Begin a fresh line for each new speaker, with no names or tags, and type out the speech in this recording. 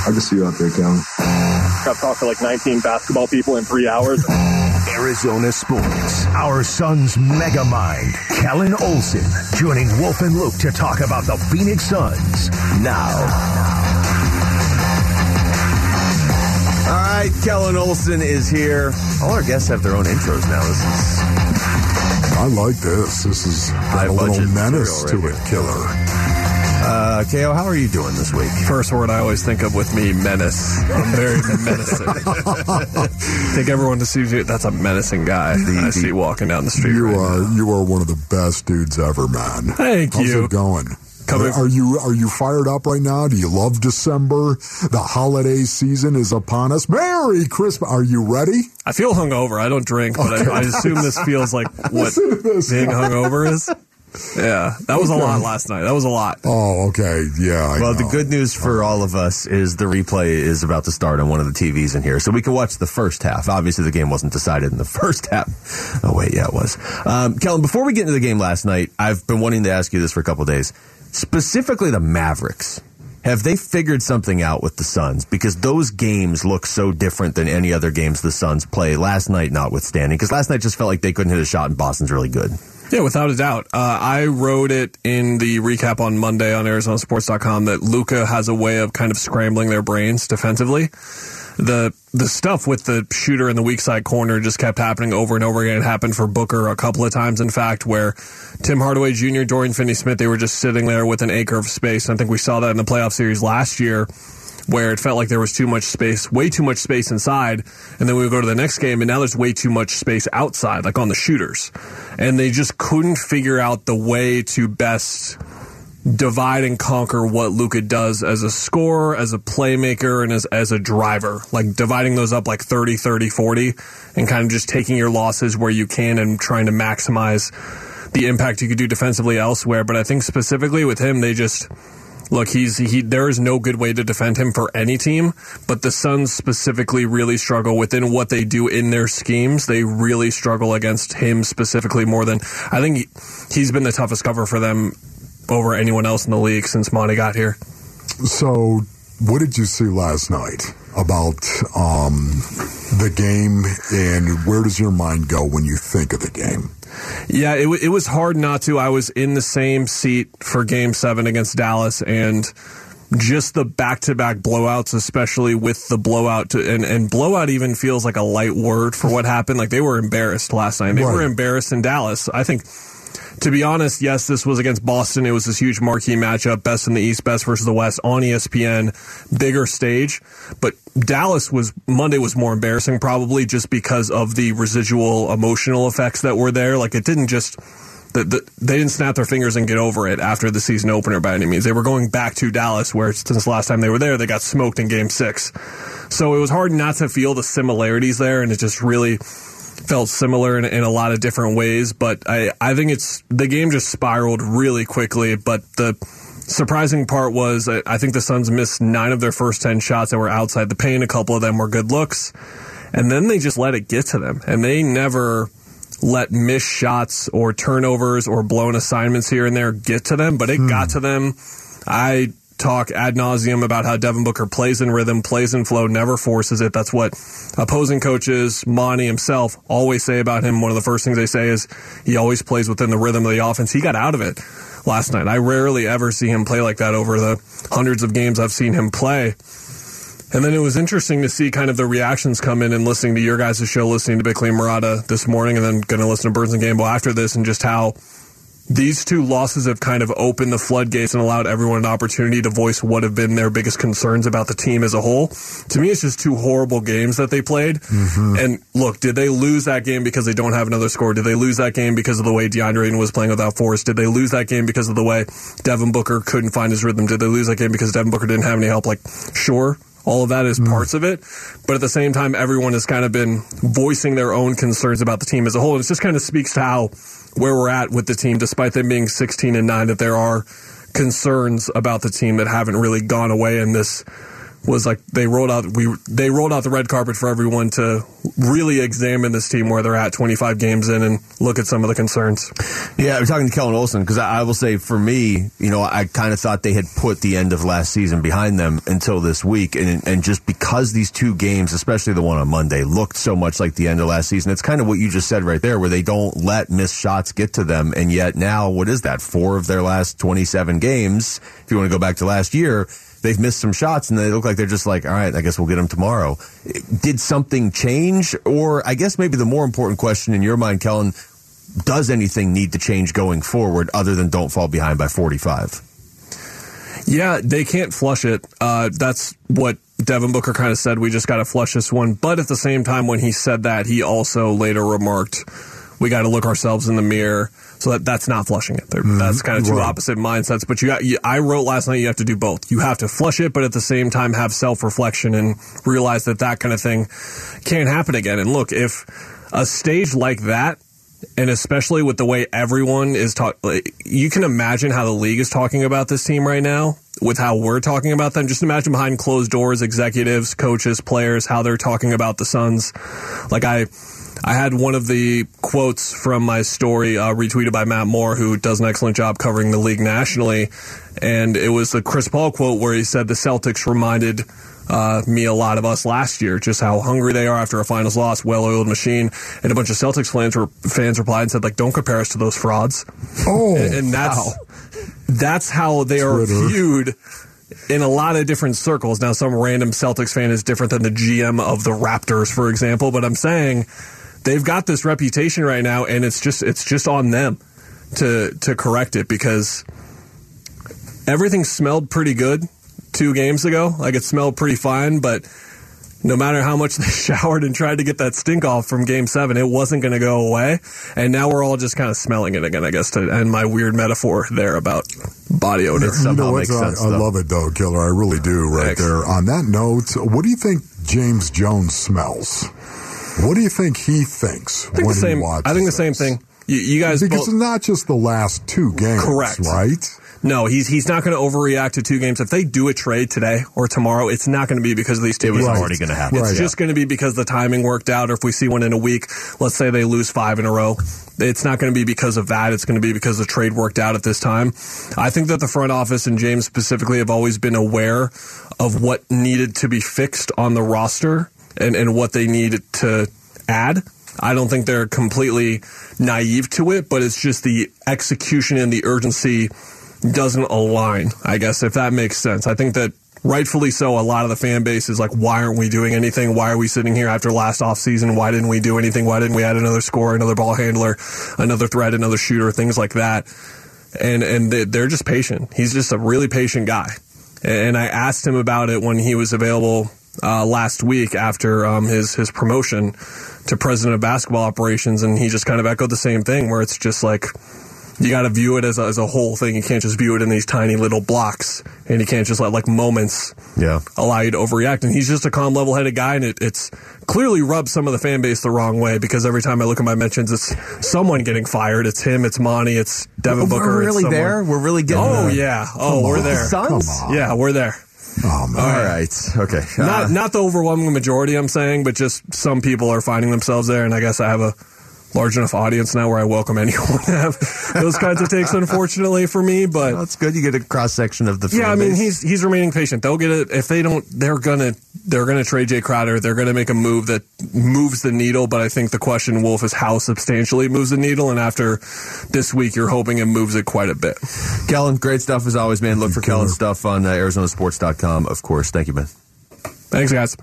I can see you out there, Kevin.
I've talked to like 19 basketball people in three hours.
Arizona Sports, our Suns mega mind, Kellan Olson, joining Wolf and Luke to talk about the Phoenix Suns. Now.
All right, Kellan Olson is here. All our guests have their own intros now. This is
I like this. This is got a little
budget
menace to
material
it,
right
killer.
Uh, Ko. How are you doing this week?
First word I always think of with me, menace. I'm very menacing. I think everyone sees you, that's a menacing guy
The-
I see walking down the street.
You
right
are
now.
you are one of the best dudes ever, man.
Thank
How's
you.
How's it going?
Coming-
Are you are you fired up right now? Do you love December? The holiday season is upon us. Merry Christmas! Are you ready?
I feel hungover. I don't drink, but I, I assume this feels like what
Listen to this.
being hungover is. Yeah, that was a lot last night. That was a lot.
Oh, okay. Yeah. I
Well, the good news for all of us is the replay is about to start on one of the TVs in here, so we can watch the first half. Obviously, the game wasn't decided in the first half. Oh wait, yeah, it was. Um, Kellan, before we get into the game last night, I've been wanting to ask you this for a couple days. Specifically, the Mavericks. Have they figured something out with the Suns? Because those games look so different than any other games the Suns play. Last night, notwithstanding, because last night just felt like they couldn't hit a shot, and Boston's really good.
Yeah, without a doubt. Uh, I wrote it in the recap on Monday on ArizonaSports.com that Luka has a way of kind of scrambling their brains defensively. The the stuff with the shooter in the weak side corner just kept happening over and over again. It happened for Booker a couple of times, in fact, where Tim Hardaway Jr., Dorian Finney-Smith, they were just sitting there with an acre of space. I think we saw that in the playoff series last year where it felt like there was too much space, way too much space inside, and then we would go to the next game, and now there's way too much space outside, like on the shooters, and they just couldn't figure out the way to best divide and conquer what Luka does as a scorer, as a playmaker, and as as a driver. Like dividing those up like 30, 30, 40, and kind of just taking your losses where you can and trying to maximize the impact you could do defensively elsewhere. But I think specifically with him, they just look, he's he. There is no good way to defend him for any team, but the Suns specifically really struggle within what they do in their schemes. They really struggle against him specifically more than I think he, he's been the toughest cover for them over anyone else in the league since Monty got here.
So, what did you see last night about um, the game, and where does your mind go when you think of the game?
Yeah, it, w- it was hard not to. I was in the same seat for Game Seven against Dallas, and just the back-to-back blowouts, especially with the blowout, to, and and blowout even feels like a light word for what happened. Like they were embarrassed last night. They
Right.
were embarrassed in Dallas. I think. To be honest, yes, this was against Boston. It was this huge marquee matchup, best in the East, best versus the West on ESPN, bigger stage. But Dallas was Monday was more embarrassing, probably just because of the residual emotional effects that were there. Like it didn't just the, the, they didn't snap their fingers and get over it after the season opener by any means. They were going back to Dallas, where since last time they were there, they got smoked in Game Six. So it was hard not to feel the similarities there, and it just really felt similar in, in a lot of different ways. But I, I think it's the game just spiraled really quickly. But the surprising part was I, I think the Suns missed nine of their first ten shots that were outside the paint. A couple of them were good looks, and then they just let it get to them, and they never let missed shots or turnovers or blown assignments here and there get to them, but it got hmm. to them. I talk ad nauseum about how Devin Booker plays in rhythm, plays in flow, never forces it. That's what opposing coaches, Monty himself, always say about him. One of the first things they say is he always plays within the rhythm of the offense. He got out of it last night. I rarely ever see him play like that over the hundreds of games I've seen him play. And then it was interesting to see kind of the reactions come in and listening to your guys' show, listening to Bickley and Marotta this morning, and then going to listen to Burns and Gambo after this, and just how these two losses have kind of opened the floodgates and allowed everyone an opportunity to voice what have been their biggest concerns about the team as a whole. To me, it's just two horrible games that they played. Mm-hmm. And look, did they lose that game because they don't have another score? Did they lose that game because of the way DeAndre Ayton was playing without Forrest? Did they lose that game because of the way Devin Booker couldn't find his rhythm? Did they lose that game because Devin Booker didn't have any help? Like, sure. All of that is mm. parts of it. But at the same time, everyone has kind of been voicing their own concerns about the team as a whole. And it just kind of speaks to how where we're at with the team, despite them being 16 and 9, that there are concerns about the team that haven't really gone away in this was like they rolled out we they rolled out the red carpet for everyone to really examine this team where they're at 25 games in and look at some of the concerns.
Yeah, I'm talking to Kellan Olson because I, I, will say for me, you know, I kind of thought they had put the end of last season behind them until this week, and and just because these two games, especially the one on Monday, looked so much like the end of last season, it's kind of what you just said right there, where they don't let missed shots get to them, and yet now what is that? Four of their last 27 games, if you want to go back to last year they've missed some shots and they look like they're just like, all right, I guess we'll get them tomorrow. Did something change? Or I guess maybe the more important question in your mind, Kellan, does anything need to change going forward other than don't fall behind by 45?
Yeah, they can't flush it. Uh, that's what Devin Booker kind of said. We just got to flush this one. But at the same time, when he said that, he also later remarked, we got to look ourselves in the mirror so that, that's not flushing it. Mm-hmm. That's kind of two right. opposite mindsets. But you, got, you, I wrote last night, you have to do both. You have to flush it, but at the same time have self reflection and realize that that kind of thing can't happen again. And look, if a stage like that, and especially with the way everyone is talking, you can imagine how the league is talking about this team right now with how we're talking about them. Just imagine behind closed doors, executives, coaches, players, how they're talking about the Suns. Like I, I had one of the quotes from my story uh, retweeted by Matt Moore, who does an excellent job covering the league nationally. And it was the Chris Paul quote where he said the Celtics reminded uh, me a lot of us last year, just how hungry they are after a finals loss, well-oiled machine. And a bunch of Celtics fans, were, fans replied and said, like, don't compare us to those frauds.
Oh,
and, and that's, wow. That's how they are Twitter. viewed in a lot of different circles. Now, some random Celtics fan is different than the GM of the Raptors, for example, but I'm saying – they've got this reputation right now, and it's just it's just on them to to correct it because everything smelled pretty good two games ago. Like it smelled pretty fine, but no matter how much they showered and tried to get that stink off from game seven, it wasn't going to go away. And now we're all just kind of smelling it again, I guess, to end my weird metaphor there about body odor. Somehow
you know
makes sense.
I, I love it though, Killer. I really do right Thanks. there. On that note, what do you think James Jones smells? What do you think he thinks
I think
when
the same,
he watches?
I think the same thing. You, you guys
because
both,
it's not just the last two games,
correct?
Right?
No, he's he's not going to overreact to two games. If they do a trade today or tomorrow, it's not going to be because of these two.
It was
games.
already going to happen.
It's
right.
just going to be because the timing worked out. Or if we see one in a week, let's say they lose five in a row, it's not going to be because of that. It's going to be because the trade worked out at this time. I think that the front office and James specifically have always been aware of what needed to be fixed on the roster and, and what they need to add. I don't think they're completely naive to it, but it's just the execution and the urgency doesn't align, I guess, if that makes sense. I think that rightfully so, a lot of the fan base is like, why aren't we doing anything? Why are we sitting here after last offseason? Why didn't we do anything? Why didn't we add another scorer, another ball handler, another threat, another shooter, things like that? And, and they're just patient. He's just a really patient guy. And I asked him about it when he was available uh, last week after um, his his promotion to president of basketball operations, and he just kind of echoed the same thing, where it's just like you got to view it as a, as a whole thing. You can't just view it in these tiny little blocks, and you can't just let like moments
yeah.
allow you to overreact. And he's just a calm, level headed guy, and it, it's clearly rubbed some of the fan base the wrong way because every time I look at my mentions, it's someone getting fired. It's him, it's Monty, it's Devin
Booker.
We're
really there. We're really getting.
Oh there. yeah. Oh, we're there.
Suns.
Yeah, we're there.
Oh, man.
All right. Okay.
Not uh, not the overwhelming majority, I'm saying, but just some people are finding themselves there, and I guess I have a large enough audience now where I welcome anyone to have those kinds of takes. Unfortunately for me, but
that's good. You get a cross section of the.
Yeah, I mean he's he's remaining patient. They'll get it if they don't. They're gonna they're gonna trade Jay Crowder. They're gonna make a move that moves the needle. But I think the question, Wolf, is how substantially it moves the needle. And after this week, you're hoping it moves it quite a bit.
Kellan, great stuff as always, man. Look for Kellan's stuff on uh, ArizonaSports.com, of course. Thank you, man.
Thanks, guys.